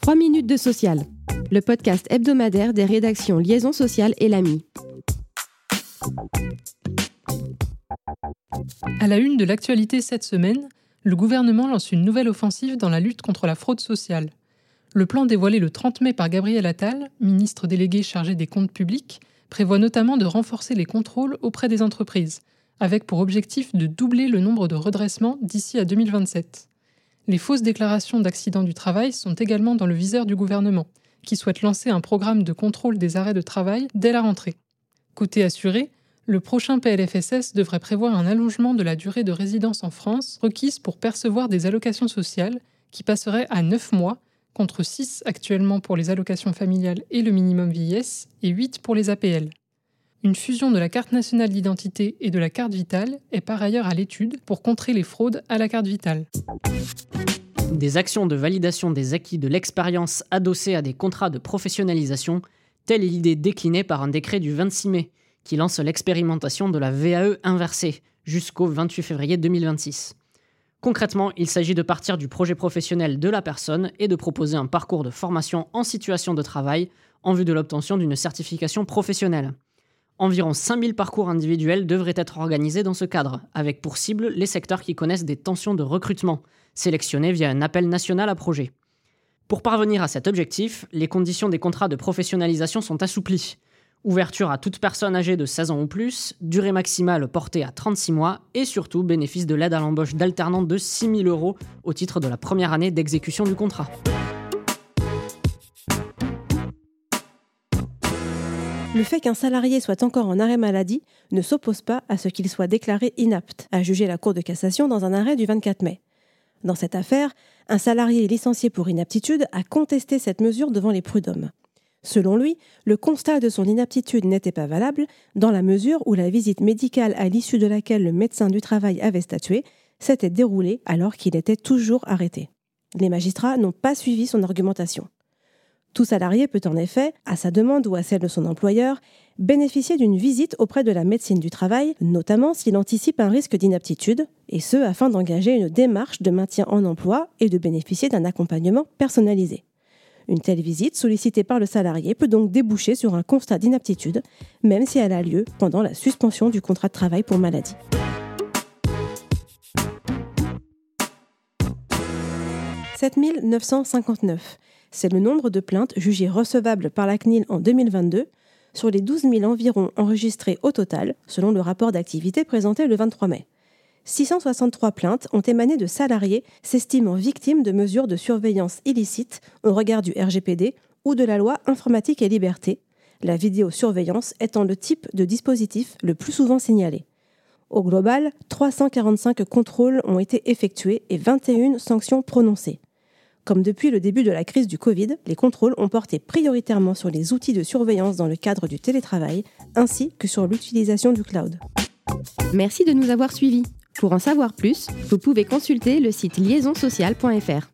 3 minutes de social, le podcast hebdomadaire des rédactions Liaison sociale et l'AMI. À la une de l'actualité cette semaine, le gouvernement lance une nouvelle offensive dans la lutte contre la fraude sociale. Le plan dévoilé le 30 mai par Gabriel Attal, ministre délégué chargé des comptes publics, prévoit notamment de renforcer les contrôles auprès des entreprises, avec pour objectif de doubler le nombre de redressements d'ici à 2027. Les fausses déclarations d'accidents du travail sont également dans le viseur du gouvernement, qui souhaite lancer un programme de contrôle des arrêts de travail dès la rentrée. Côté assuré, le prochain PLFSS devrait prévoir un allongement de la durée de résidence en France requise pour percevoir des allocations sociales, qui passerait à 9 mois, contre 6 actuellement pour les allocations familiales et le minimum vieillesse, et 8 pour les APL. Une fusion de la carte nationale d'identité et de la carte vitale est par ailleurs à l'étude pour contrer les fraudes à la carte vitale. Des actions de validation des acquis de l'expérience adossées à des contrats de professionnalisation, telle est l'idée déclinée par un décret du 26 mai, qui lance l'expérimentation de la VAE inversée jusqu'au 28 février 2026. Concrètement, il s'agit de partir du projet professionnel de la personne et de proposer un parcours de formation en situation de travail en vue de l'obtention d'une certification professionnelle. Environ 5000 parcours individuels devraient être organisés dans ce cadre, avec pour cible les secteurs qui connaissent des tensions de recrutement, sélectionnés via un appel national à projet. Pour parvenir à cet objectif, les conditions des contrats de professionnalisation sont assouplies. Ouverture à toute personne âgée de 16 ans ou plus, durée maximale portée à 36 mois et surtout bénéfice de l'aide à l'embauche d'alternants de 6 000 euros au titre de la première année d'exécution du contrat. Le fait qu'un salarié soit encore en arrêt maladie ne s'oppose pas à ce qu'il soit déclaré inapte, a jugé la Cour de cassation dans un arrêt du 24 mai. Dans cette affaire, un salarié licencié pour inaptitude a contesté cette mesure devant les prud'hommes. Selon lui, le constat de son inaptitude n'était pas valable dans la mesure où la visite médicale à l'issue de laquelle le médecin du travail avait statué s'était déroulée alors qu'il était toujours arrêté. Les magistrats n'ont pas suivi son argumentation. Tout salarié peut en effet, à sa demande ou à celle de son employeur, bénéficier d'une visite auprès de la médecine du travail, notamment s'il anticipe un risque d'inaptitude, et ce afin d'engager une démarche de maintien en emploi et de bénéficier d'un accompagnement personnalisé. Une telle visite sollicitée par le salarié peut donc déboucher sur un constat d'inaptitude, même si elle a lieu pendant la suspension du contrat de travail pour maladie. « 7959 c'est le nombre de plaintes jugées recevables par la CNIL en 2022 sur les 12 000 environ enregistrées au total, selon le rapport d'activité présenté le 23 mai. 663 plaintes ont émané de salariés s'estimant victimes de mesures de surveillance illicites au regard du RGPD ou de la loi informatique et liberté, la vidéosurveillance étant le type de dispositif le plus souvent signalé. Au global, 345 contrôles ont été effectués et 21 sanctions prononcées. Comme depuis le début de la crise du Covid, les contrôles ont porté prioritairement sur les outils de surveillance dans le cadre du télétravail, ainsi que sur l'utilisation du cloud. Merci de nous avoir suivis. Pour en savoir plus, vous pouvez consulter le site liaisonsocial.fr.